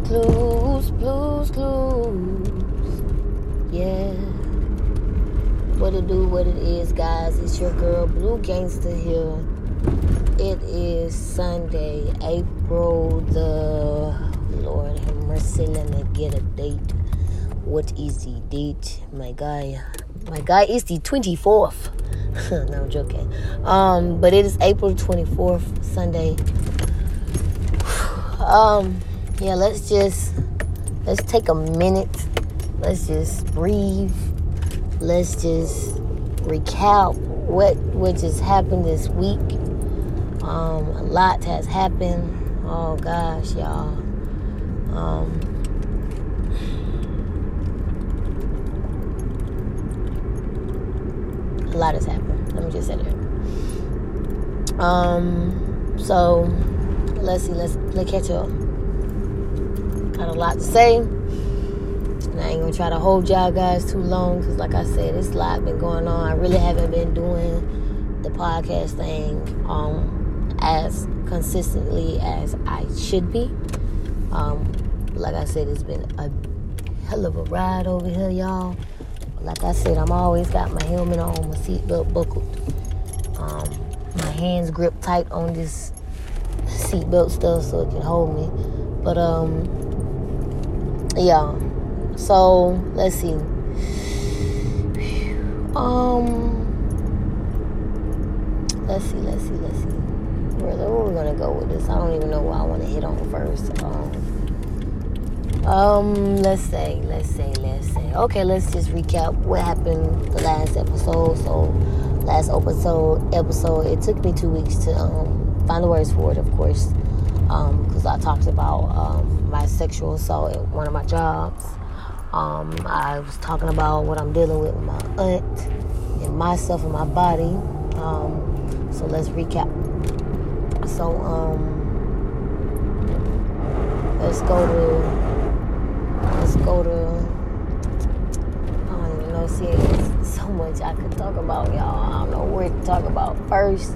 Blues Clues, Blues Clues. Yeah. What it do, what it is, guys. It's your girl, Blue Gangster here. It is Sunday, April the Lord have mercy. Let me get a date. What is the date? My guy, my guy is the 24th. no, I'm joking. Um, but it is April 24th, Sunday. um, yeah, let's just let's take a minute. Let's just breathe. Let's just recap what what just happened this week. Um, a lot has happened. Oh gosh, y'all. Um, a lot has happened. Let me just say that. Um, so let's see. Let's let's catch up. Got a lot to say. And I ain't gonna try to hold y'all guys too long because, like I said, it's a lot been going on. I really haven't been doing the podcast thing um, as consistently as I should be. Um, like I said, it's been a hell of a ride over here, y'all. Like I said, I'm always got my helmet on, my seatbelt buckled. Um, my hands gripped tight on this seatbelt stuff so it can hold me. But um, yeah. So let's see. Um, let's see, let's see, let's see. Where, where we gonna go with this? I don't even know what I want to hit on first. Um, um, let's say, let's say, let's say. Okay, let's just recap what happened the last episode. So, last episode, episode, it took me two weeks to um, find the words for it, of course, because um, I talked about um, my sexual assault at one of my jobs. Um, I was talking about what I'm dealing with with my aunt and myself and my body. Um, so let's recap. So um, let's go to let's go to I don't even know. See, so much I could talk about, y'all. I don't know where to talk about first.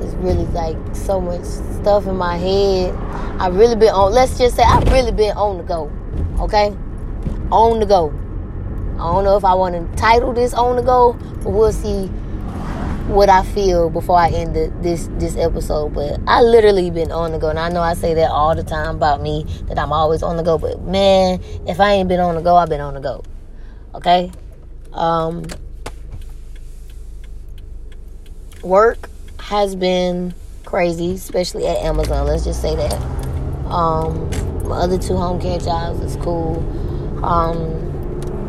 There's really like so much stuff in my head. I really been on. Let's just say I've really been on the go. Okay on the go. I don't know if I want to title this on the go, but we'll see what I feel before I end the, this this episode. But I literally been on the go, and I know I say that all the time about me that I'm always on the go. But man, if I ain't been on the go, I've been on the go. Okay. Um, work has been crazy, especially at Amazon. Let's just say that. Um, my other two home care jobs is cool um,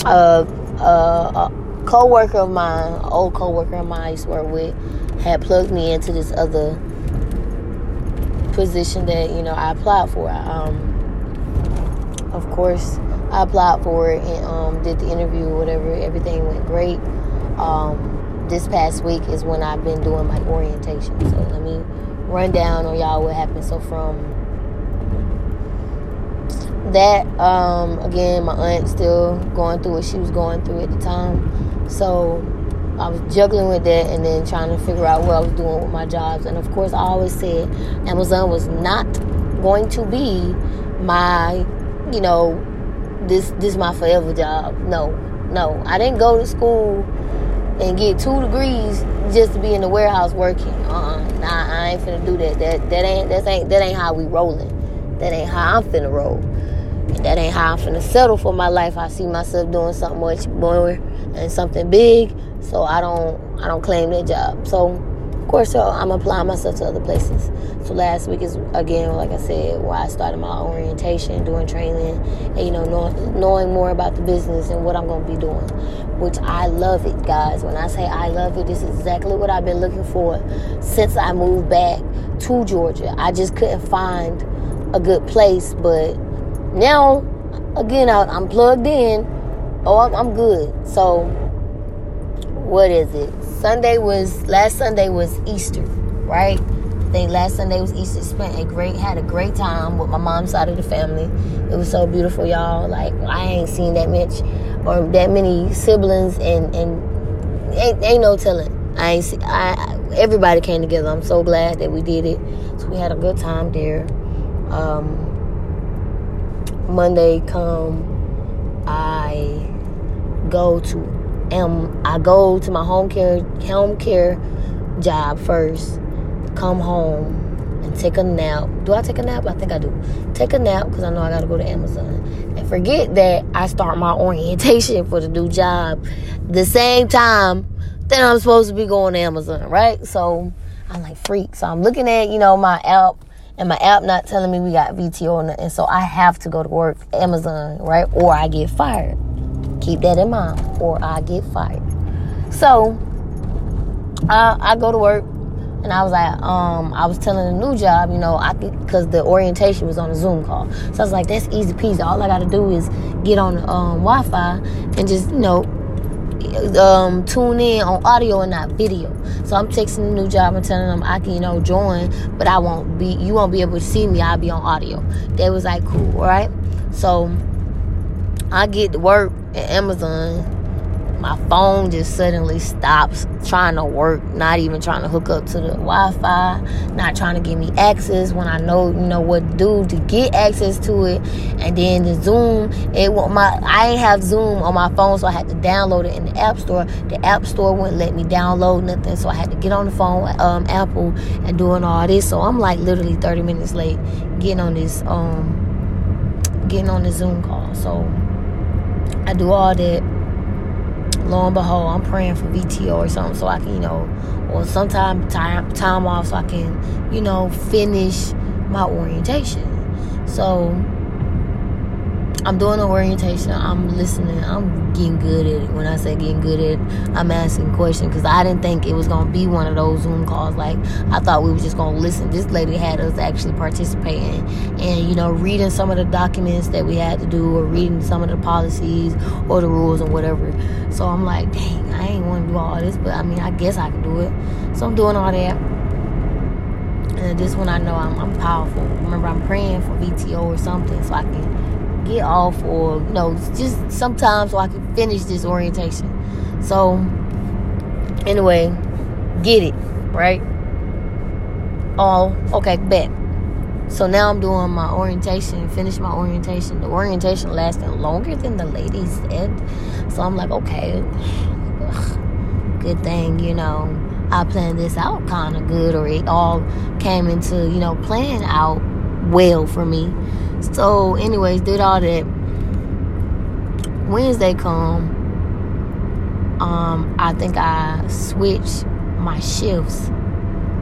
a, a, a co-worker of mine, old co-worker of mine I used to work with, had plugged me into this other position that you know I applied for. Um, of course, I applied for it and um, did the interview, whatever. Everything went great. Um, this past week is when I've been doing my orientation. So let me run down on y'all what happened. So from that um, again my aunt still going through what she was going through at the time. So i was juggling with that and then trying to figure out what i was doing with my jobs. And of course i always said amazon was not going to be my you know this this my forever job. No no. I didn't go to school and get two degrees just to be in the warehouse working uh-uh nah i ain't finna do that that that ain't that ain't that ain't how we rolling that ain't how i'm finna roll that ain't how I'm finna settle for my life. I see myself doing something much more and something big. So I don't I don't claim that job. So of course so I'm applying myself to other places. So last week is again, like I said, where I started my orientation, doing training, and you know, knowing, knowing more about the business and what I'm gonna be doing. Which I love it, guys. When I say I love it, this is exactly what I've been looking for since I moved back to Georgia. I just couldn't find a good place, but now, again, I, am plugged in. Oh, I'm, I'm good. So, what is it? Sunday was last Sunday was Easter, right? I think last Sunday was Easter. Spent a great, had a great time with my mom's side of the family. It was so beautiful, y'all. Like I ain't seen that much or that many siblings, and and ain't, ain't no telling. I ain't see. I everybody came together. I'm so glad that we did it. So we had a good time there. Um, Monday come, I go to um I go to my home care home care job first, come home and take a nap. Do I take a nap? I think I do. Take a nap because I know I got to go to Amazon. And forget that I start my orientation for the new job the same time that I'm supposed to be going to Amazon, right? So I'm like freak. So I'm looking at, you know, my app and my app not telling me we got VTO and so I have to go to work Amazon, right? Or I get fired. Keep that in mind. Or I get fired. So I, I go to work and I was like, um, I was telling the new job, you know, I because the orientation was on a Zoom call. So I was like, that's easy peasy. All I got to do is get on um, Wi-Fi and just, you know, um, tune in on audio and not video. So I'm texting the new job and telling them I can, you know, join, but I won't be. You won't be able to see me. I'll be on audio. They was like, cool, right? So I get to work at Amazon my phone just suddenly stops trying to work, not even trying to hook up to the Wi-Fi, not trying to give me access when I know you know what to do to get access to it. And then the Zoom, it want my I ain't have Zoom on my phone, so I had to download it in the App Store. The App Store wouldn't let me download nothing, so I had to get on the phone, um, Apple, and doing all this. So I'm like literally 30 minutes late getting on this um getting on the Zoom call. So I do all that lo and behold, I'm praying for VTO or something so I can, you know, or sometime time time off so I can, you know, finish my orientation. So I'm doing the orientation. I'm listening. I'm getting good at it. When I say getting good at it, I'm asking questions because I didn't think it was gonna be one of those Zoom calls. Like I thought we were just gonna listen. This lady had us actually participating and you know reading some of the documents that we had to do, or reading some of the policies or the rules or whatever. So I'm like, dang, I ain't want to do all this, but I mean, I guess I can do it. So I'm doing all that. And this one I know I'm, I'm powerful. Remember, I'm praying for VTO or something so I can get off or you know just sometimes so I can finish this orientation. So anyway, get it right. Oh, okay, bet. So now I'm doing my orientation, finish my orientation. The orientation lasted longer than the lady said. So I'm like, okay, good thing, you know, I planned this out kind of good, or it all came into, you know, playing out well for me. So, anyways, did all that. Wednesday come. Um, I think I switched my shifts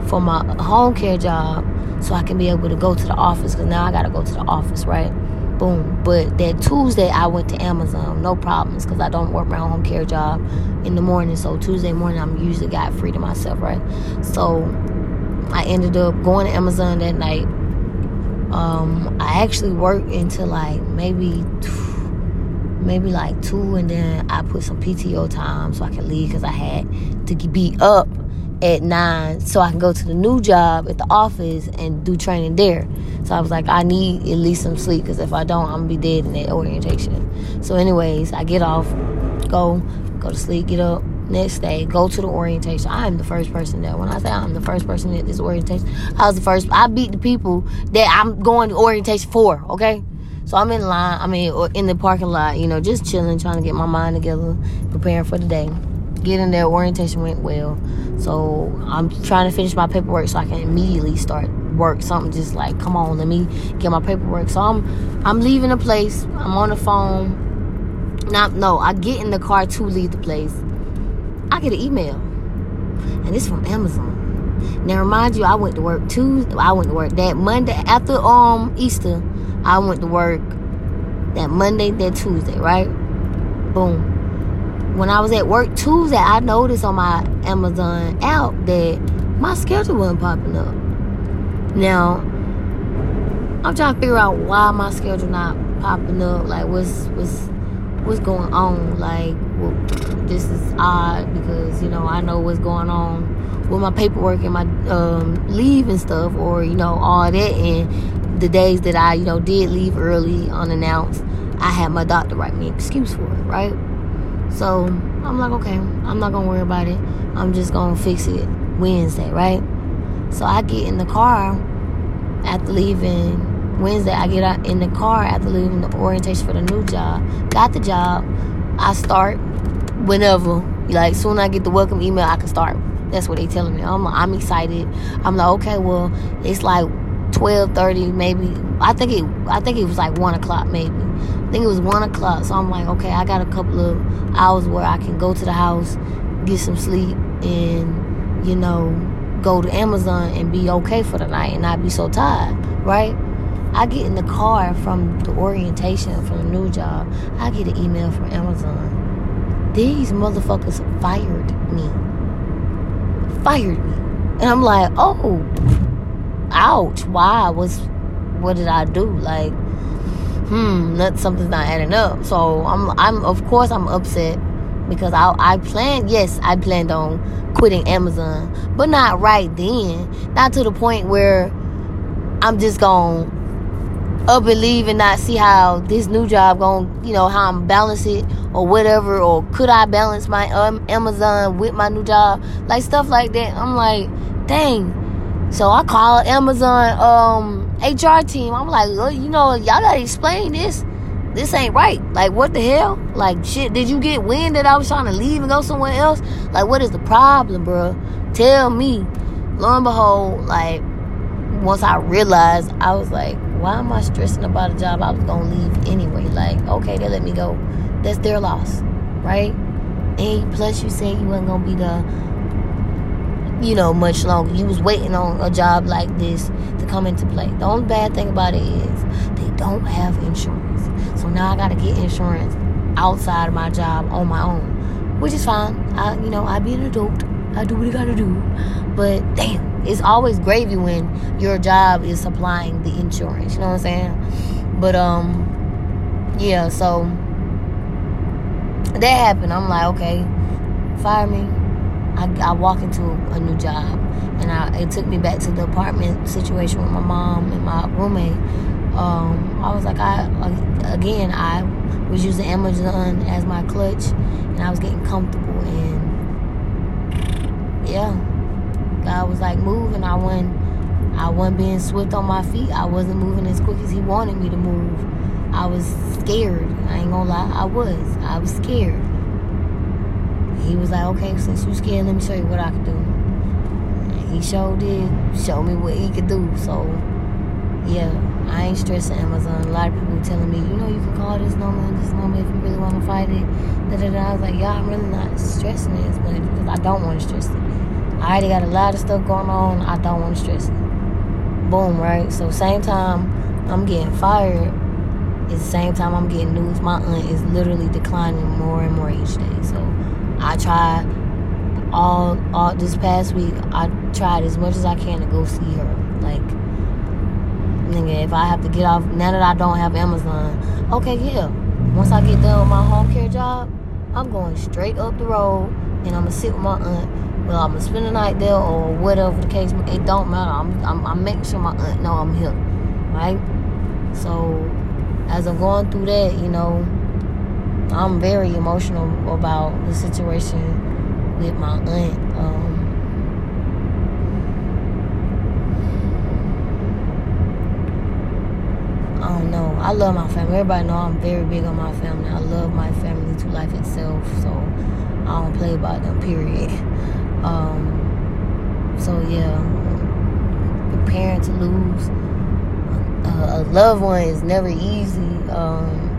for my home care job so I can be able to go to the office because now I got to go to the office, right? Boom. But that Tuesday I went to Amazon, no problems because I don't work my home care job in the morning. So Tuesday morning I'm usually got free to myself, right? So I ended up going to Amazon that night um, I actually worked until like maybe maybe like two, and then I put some PTO time so I could leave because I had to be up at nine so I can go to the new job at the office and do training there. So I was like, I need at least some sleep because if I don't, I'm gonna be dead in that orientation. So, anyways, I get off, go, go to sleep, get up, next day, go to the orientation. I am the first person there. When I say I'm the first person at this orientation, I was the first. I beat the people that I'm going to orientation for. Okay, so I'm in line. I mean, in the parking lot. You know, just chilling, trying to get my mind together, preparing for the day. Getting there, orientation went well. So I'm trying to finish my paperwork so I can immediately start work. Something just like, come on, let me get my paperwork. So I'm I'm leaving the place. I'm on the phone. Not no, I get in the car to leave the place I get an email, and it's from Amazon. Now, remind you, I went to work Tuesday. I went to work that Monday after um Easter. I went to work that Monday, that Tuesday, right? Boom. When I was at work Tuesday, I noticed on my Amazon app that my schedule wasn't popping up. Now, I'm trying to figure out why my schedule not popping up. Like, what's what's what's going on? Like, well, this is odd because you know I know what's going on with my paperwork and my um, leave and stuff, or you know all that. And the days that I you know did leave early unannounced, I had my doctor write me an excuse for it, right? So I'm like, okay, I'm not gonna worry about it. I'm just gonna fix it Wednesday, right? So I get in the car after leaving Wednesday, I get out in the car after leaving the orientation for the new job. Got the job. I start whenever. Like, soon I get the welcome email, I can start. That's what they telling me. I'm, I'm excited. I'm like, okay, well, it's like 12:30, maybe. I think it. I think it was like one o'clock, maybe. I think it was one o'clock. So I'm like, okay, I got a couple of hours where I can go to the house, get some sleep, and you know, go to Amazon and be okay for the night and not be so tired, right? I get in the car from the orientation from the new job. I get an email from Amazon. These motherfuckers fired me. Fired me. And I'm like, oh, ouch. Why? Was what did I do? Like, hmm, that something's not adding up. So I'm I'm of course I'm upset because I I planned yes, I planned on quitting Amazon, but not right then. Not to the point where I'm just going up and leave and not see how this new job going you know how i'm balance it or whatever or could i balance my um, amazon with my new job like stuff like that i'm like dang so i called amazon um hr team i'm like oh, you know y'all gotta explain this this ain't right like what the hell like shit did you get wind that i was trying to leave and go somewhere else like what is the problem bro tell me lo and behold like once i realized i was like why am I stressing about a job I was gonna leave anyway? Like, okay, they let me go. That's their loss, right? And plus, you said you wasn't gonna be the, you know, much longer. You was waiting on a job like this to come into play. The only bad thing about it is they don't have insurance. So now I gotta get insurance outside of my job on my own, which is fine. I, you know, I be an adult. I do what I gotta do. But damn it's always gravy when your job is supplying the insurance. You know what I'm saying? But um, yeah. So that happened. I'm like, okay, fire me. I, I walk into a new job, and I, it took me back to the apartment situation with my mom and my roommate. Um, I was like, I again, I was using Amazon as my clutch, and I was getting comfortable, and yeah God was like, move, and I wasn't, I wasn't being swift on my feet. I wasn't moving as quick as He wanted me to move. I was scared. I ain't gonna lie, I was. I was scared. He was like, okay, since you scared, let me show you what I can do. And he showed did, show me what he could do. So, yeah, I ain't stressing Amazon. A lot of people telling me, you know, you can call this number and this number if you really want to fight it. Da, da, da. I was like, yeah, I'm really not stressing as much because I don't want to stress it. I already got a lot of stuff going on. I don't want to stress it. Boom, right? So same time I'm getting fired, it's the same time I'm getting news. My aunt is literally declining more and more each day. So I tried all all this past week. I tried as much as I can to go see her. Like, nigga, if I have to get off now that I don't have Amazon, okay, yeah. Once I get done with my home care job, I'm going straight up the road and I'm gonna sit with my aunt well, I'm gonna spend the night there or whatever the case. It don't matter. I'm, I'm, I'm making sure my aunt know I'm here, right? So as I'm going through that, you know, I'm very emotional about the situation with my aunt. Um, I don't know. I love my family. Everybody know I'm very big on my family. I love my family to life itself. So I don't play about them. Period. Um, so yeah, preparing to lose a, a loved one is never easy. Um,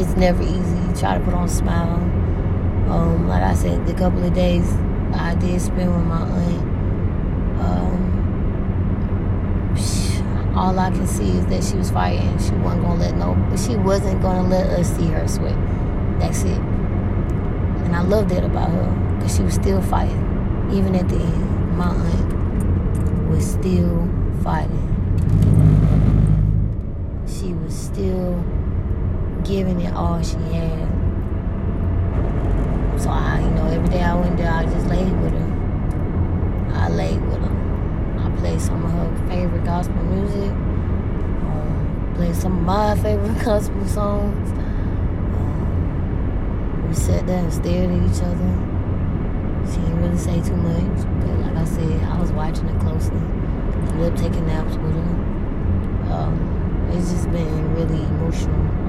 it's never easy. You Try to put on a smile. Um, like I said, the couple of days I did spend with my aunt. Um, all I can see is that she was fighting. She wasn't gonna let no. She wasn't gonna let us see her sweat. That's it. And I love that about her. Because she was still fighting. Even at the end, my aunt was still fighting. She was still giving it all she had. So I, you know, every day I went there, I just laid with her. I laid with her. I played some of her favorite gospel music. Um, played some of my favorite gospel songs. Um, we sat there and stared at each other. She didn't really say too much, but like I said, I was watching her closely. I ended up taking naps with her. um, it's just been really emotional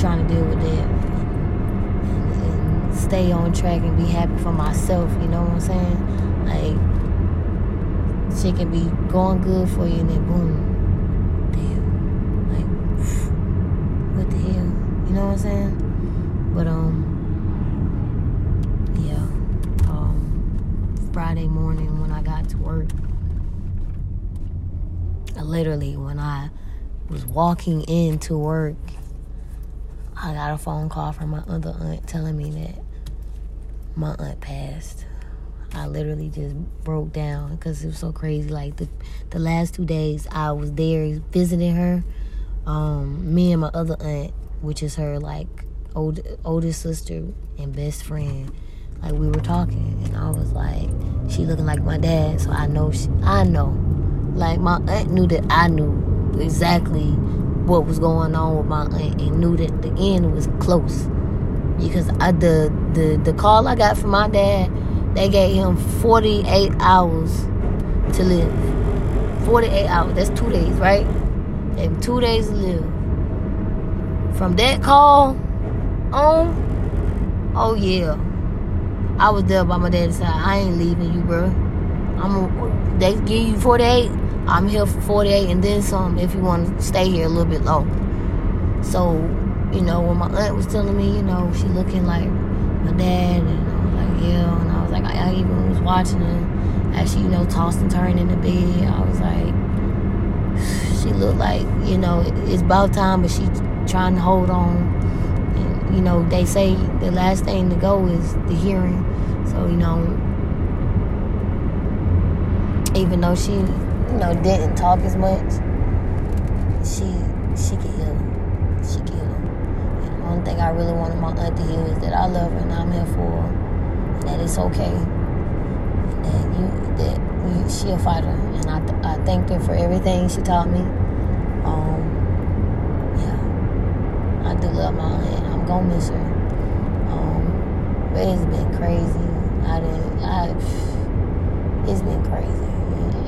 trying to deal with that and, and, stay on track and be happy for myself. You know what I'm saying? Like shit can be going good for you and then boom, damn, like what the hell? You know what I'm saying? But um, yeah. Um, Friday morning when I got to work literally when I was walking into work, I got a phone call from my other aunt telling me that my aunt passed. I literally just broke down because it was so crazy. Like the the last two days, I was there visiting her. Um, me and my other aunt, which is her like old oldest sister and best friend, like we were talking, and I was like, she looking like my dad, so I know she, I know like my aunt knew that I knew exactly what was going on with my aunt and knew that the end was close. Because I the the the call I got from my dad, they gave him 48 hours to live. 48 hours. That's two days, right? And two days to live. From that call on, oh yeah. I was there by my dad's side. I ain't leaving you, bro. I'm they give you 48. I'm here for 48 and then some if you want to stay here a little bit longer. So, you know, when my aunt was telling me, you know, she looking like my dad, and I was like, yeah, and I was like, I, I even was watching her as she, you know, tossed and turned in the bed. I was like, she looked like, you know, it's about time, but she trying to hold on. And, you know, they say the last thing to go is the hearing. So, you know, even though she you know, didn't talk as much, she she could heal. She could heal. And the only thing I really wanted my aunt to hear is that I love her and I'm here for her, and that it's okay, and that you that you, she a fighter, and I th- I thank her for everything she taught me. Um, yeah, I do love my aunt. I'm gonna miss her. Um, but it's been crazy. I didn't. I. It's been crazy.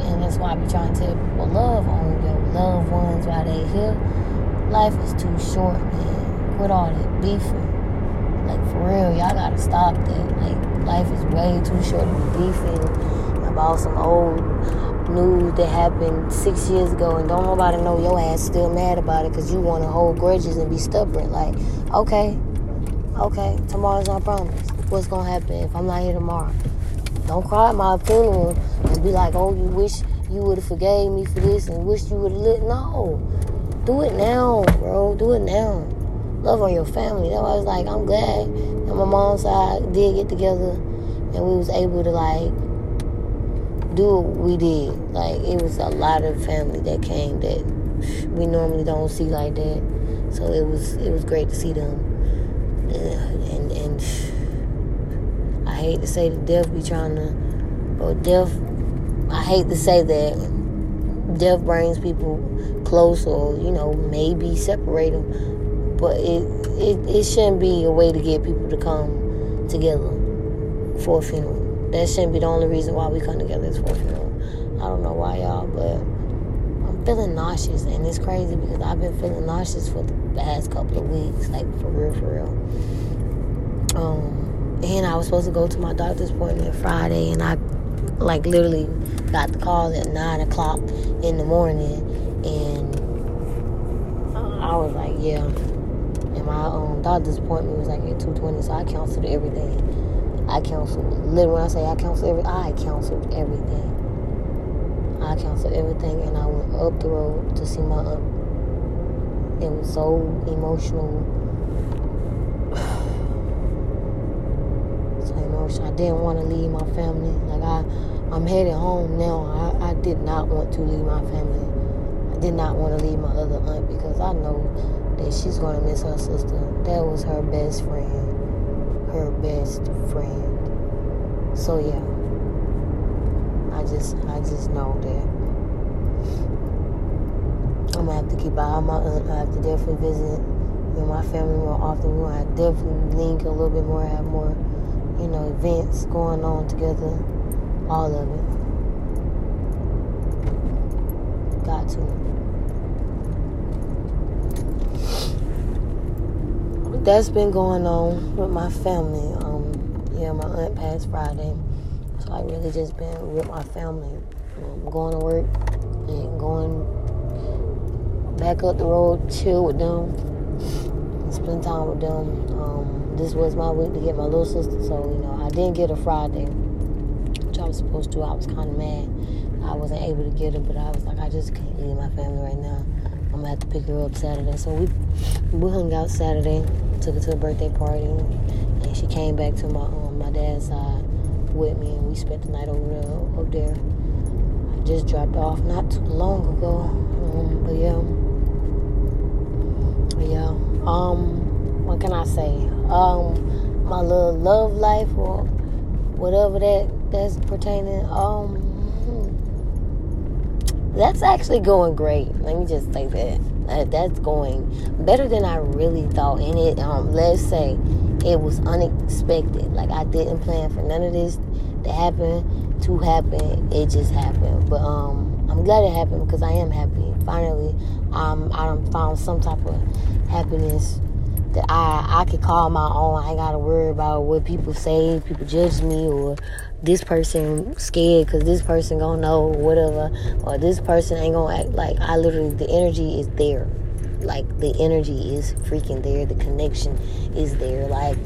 And that's why I be trying to tell people love on your loved ones while they here. Life is too short, man. Quit all that beefing. Like for real, y'all gotta stop that. Like life is way too short to be beefing about some old news that happened six years ago and don't nobody know your ass still mad about it because you want to hold grudges and be stubborn. Like, okay, okay, tomorrow's not promised. What's gonna happen if I'm not here tomorrow? Don't cry at my funeral and be like, oh, you wish you would have forgave me for this and wish you would have lit. No. Do it now, bro. Do it now. Love on your family. That's why I was like, I'm glad that my mom's side did get together and we was able to like do what we did. Like it was a lot of family that came that we normally don't see like that. So it was it was great to see them. And and, and hate to say that death be trying to, or death, I hate to say that death brings people close or, you know, maybe separate them. But it, it, it shouldn't be a way to get people to come together for a funeral. That shouldn't be the only reason why we come together is for a funeral. I don't know why y'all, but I'm feeling nauseous, and it's crazy because I've been feeling nauseous for the past couple of weeks, like for real, for real. Um, and I was supposed to go to my doctor's appointment Friday, and I like literally got the call at nine o'clock in the morning, and I was like, yeah. And my um, doctor's appointment was like at two twenty, so I canceled everything. I canceled literally when I say I canceled every, I canceled everything. I canceled everything, and I went up the road to see my aunt. It was so emotional I didn't want to leave my family. Like I, I'm headed home now. I, I did not want to leave my family. I did not want to leave my other aunt because I know that she's going to miss her sister. That was her best friend. Her best friend. So yeah. I just, I just know that. I'm gonna have to keep an eye on my aunt. I have to definitely visit you know, my family more often. We're gonna definitely link a little bit more, have more you know, events going on together, all of it. Got to. That's been going on with my family. Um, yeah, my aunt passed Friday, so I really just been with my family. Um, going to work and going back up the road, chill with them, spend time with them. Um, this was my week to get my little sister, so you know I didn't get her Friday, which I was supposed to. I was kind of mad I wasn't able to get her, but I was like, I just can't leave my family right now. I'm gonna have to pick her up Saturday. So we we hung out Saturday, took her to a birthday party, and she came back to my um, my dad's side with me, and we spent the night over there. Up there, I just dropped off not too long ago, um, but yeah, but yeah. Um, what can I say? Um, my little love life or whatever that that's pertaining. Um that's actually going great. Let me just say that. That's going better than I really thought. And it, um, let's say, it was unexpected. Like I didn't plan for none of this to happen to happen. It just happened. But um, I'm glad it happened because I am happy. Finally, um, I found some type of happiness that I I could call my own. I ain't gotta worry about what people say, people judge me, or this person scared because this person gonna know whatever, or this person ain't gonna act like I literally the energy is there, like the energy is freaking there, the connection is there. Like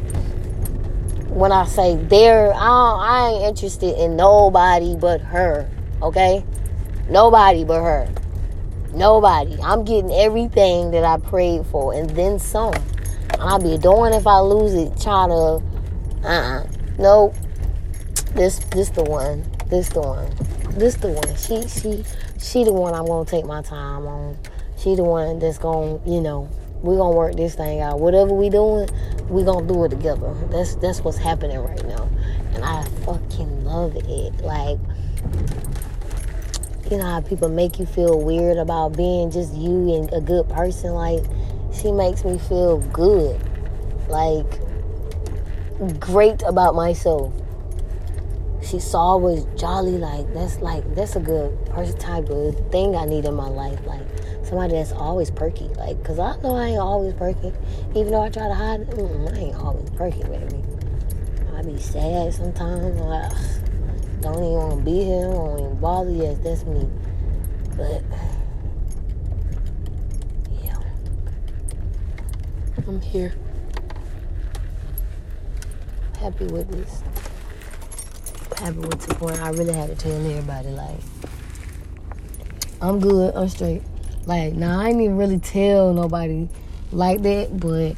when I say there, I I ain't interested in nobody but her. Okay, nobody but her. Nobody. I'm getting everything that I prayed for and then some. I'll be doing if I lose it, trying to, uh-uh. Nope. This, this the one. This the one. This the one. She, she, she the one I'm gonna take my time on. She the one that's gonna, you know, we're gonna work this thing out. Whatever we doing, we gonna do it together. That's that's what's happening right now, and I fucking love it. Like, you know how people make you feel weird about being just you and a good person. Like, she makes me feel good, like great about myself. She's always jolly, like that's like that's a good person type of thing I need in my life, like somebody that's always perky, like because I know I ain't always perky, even though I try to hide it. I ain't always perky, baby. I be sad sometimes. I don't even want to be here. I don't even bother. Yes, that's me, but. I'm here. Happy with this. Happy with the point. I really had to tell everybody, like, I'm good, I'm straight. Like, now I ain't even really tell nobody like that, but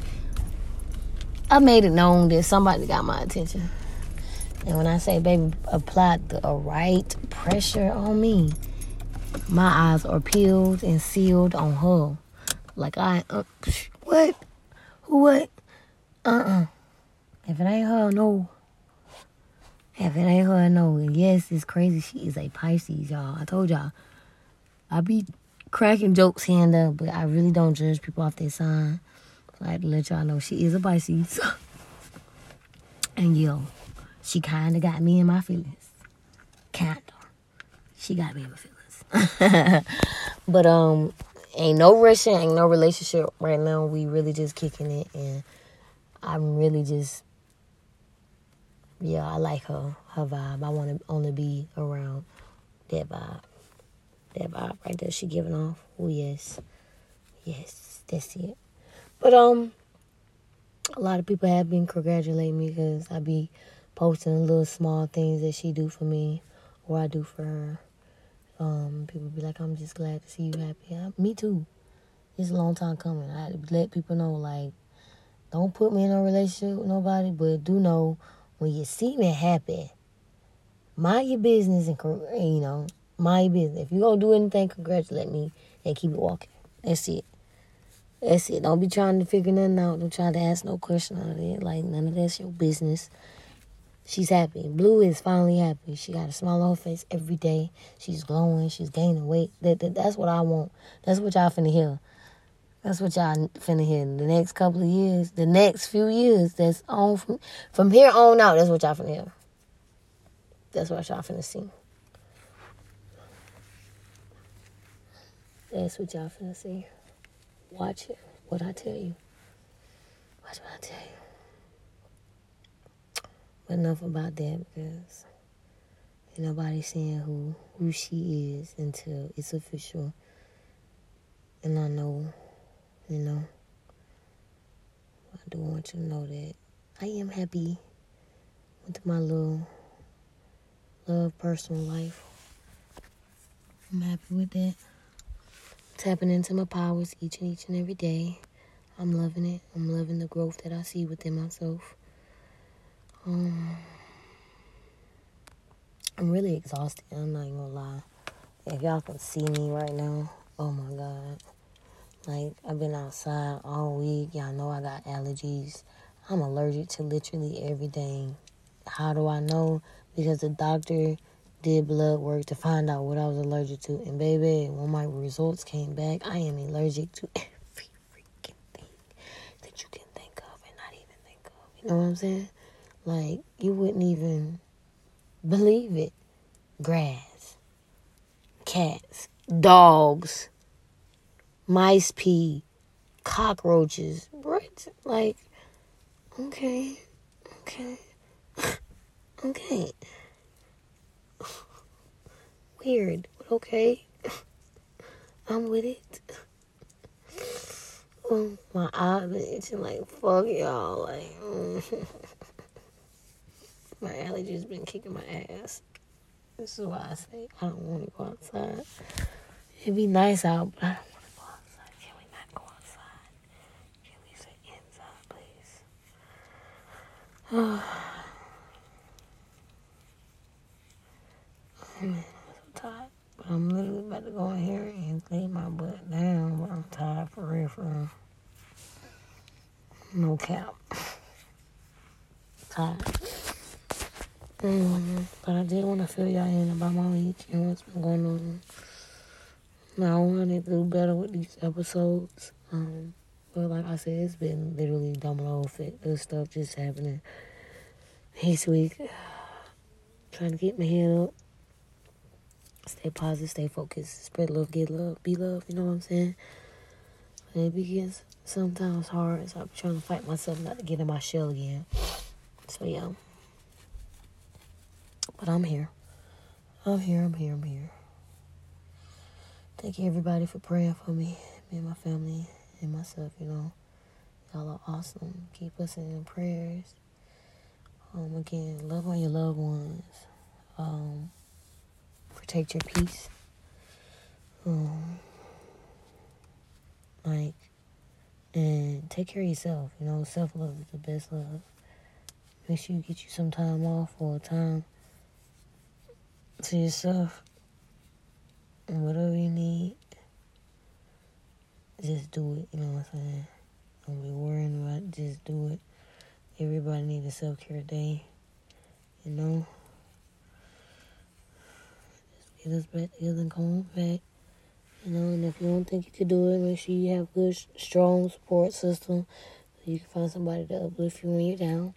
I made it known that somebody got my attention. And when I say, baby, apply the right pressure on me, my eyes are peeled and sealed on her. Like I, uh, what? What? Uh-uh. If it ain't her, no. If it ain't her, no. yes, it's crazy. She is a Pisces, y'all. I told y'all. I be cracking jokes here and there, but I really don't judge people off their sign. I had to let y'all know she is a Pisces. and yo, she kind of got me in my feelings. Kinda. She got me in my feelings. but um, ain't no rushing, ain't no relationship right now. We really just kicking it, and I'm really just, yeah, I like her, her vibe. I want to only be around that vibe, that vibe right there. She giving off. Oh yes, yes, that's it. But um, a lot of people have been congratulating me because I be posting little small things that she do for me, or I do for her. Um, people be like, I'm just glad to see you happy. I, me too. It's a long time coming. I let people know, like, don't put me in a relationship with nobody, but do know when you see me happy, mind your business and, you know, mind your business. If you gonna do anything, congratulate me and keep it walking. That's it. That's it. Don't be trying to figure nothing out. Don't try to ask no question of it. Like, none of that's your business. She's happy. Blue is finally happy. She got a smile on her face every day. She's glowing. She's gaining weight. That, that that's what I want. That's what y'all finna hear. That's what y'all finna hear. In the next couple of years, the next few years, that's on from from here on out. That's what y'all finna hear. That's what y'all finna see. That's what y'all finna see. Watch it. What I tell you. Watch what I tell you. Enough about that because ain't nobody seeing who who she is until it's official. And I know, you know, I do want you to know that I am happy with my little love personal life. I'm happy with that. Tapping into my powers each and each and every day. I'm loving it. I'm loving the growth that I see within myself. Um, I'm really exhausted. I'm not gonna lie. If y'all can see me right now, oh my god. Like I've been outside all week. Y'all know I got allergies. I'm allergic to literally everything. How do I know? Because the doctor did blood work to find out what I was allergic to. And baby, when my results came back, I am allergic to every freaking thing that you can think of and not even think of. You know what I'm saying? Like, you wouldn't even believe it. Grass, cats, dogs, mice pee, cockroaches. Right? Like, okay, okay, okay. Weird, but okay. I'm with it. Oh, my eyes been itching like fuck y'all. Like. My allergies been kicking my ass. This is why I say I don't want to go outside. It'd be nice out, but I don't want to go outside. Can we not go outside? Can we stay inside, please? Oh man, I'm so tired. But I'm literally about to go in here and lay my butt down. But I'm tired for real, for real. No cap. Tired. Mm, but I did want to fill y'all in about my week and what's been going on. Now, I wanted to do better with these episodes. Um, but like I said, it's been literally domino effect. This stuff just happening this week. Trying to keep my head up. Stay positive, stay focused, spread love, get love, be love, you know what I'm saying? And it begins sometimes hard, so I'm trying to fight myself not to get in my shell again. So yeah. But I'm here. I'm here, I'm here, I'm here. Thank you everybody for praying for me, me and my family and myself, you know. Y'all are awesome. Keep us in your prayers. Um, again, love on your loved ones. Um, protect your peace. Um, like, and take care of yourself. You know, self love is the best love. Make sure you get you some time off or time to yourself. And whatever you need, just do it. You know what I'm saying? Don't be worrying about it. Just do it. Everybody needs a self care day. You know? Just get us back together and come back. You know, and if you don't think you can do it, make sure you have good, strong support system. So you can find somebody to uplift you when you're down.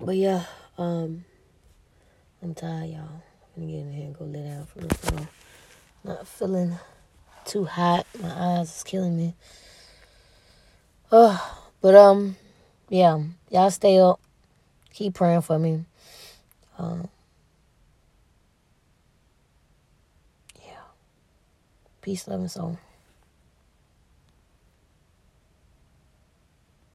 But yeah, um, I'm tired, y'all. I'm gonna get in here and go lay down for the floor. Not feeling too hot. My eyes is killing me. Oh, but um, yeah, y'all stay up. Keep praying for me. Um, yeah. Peace, love, and soul.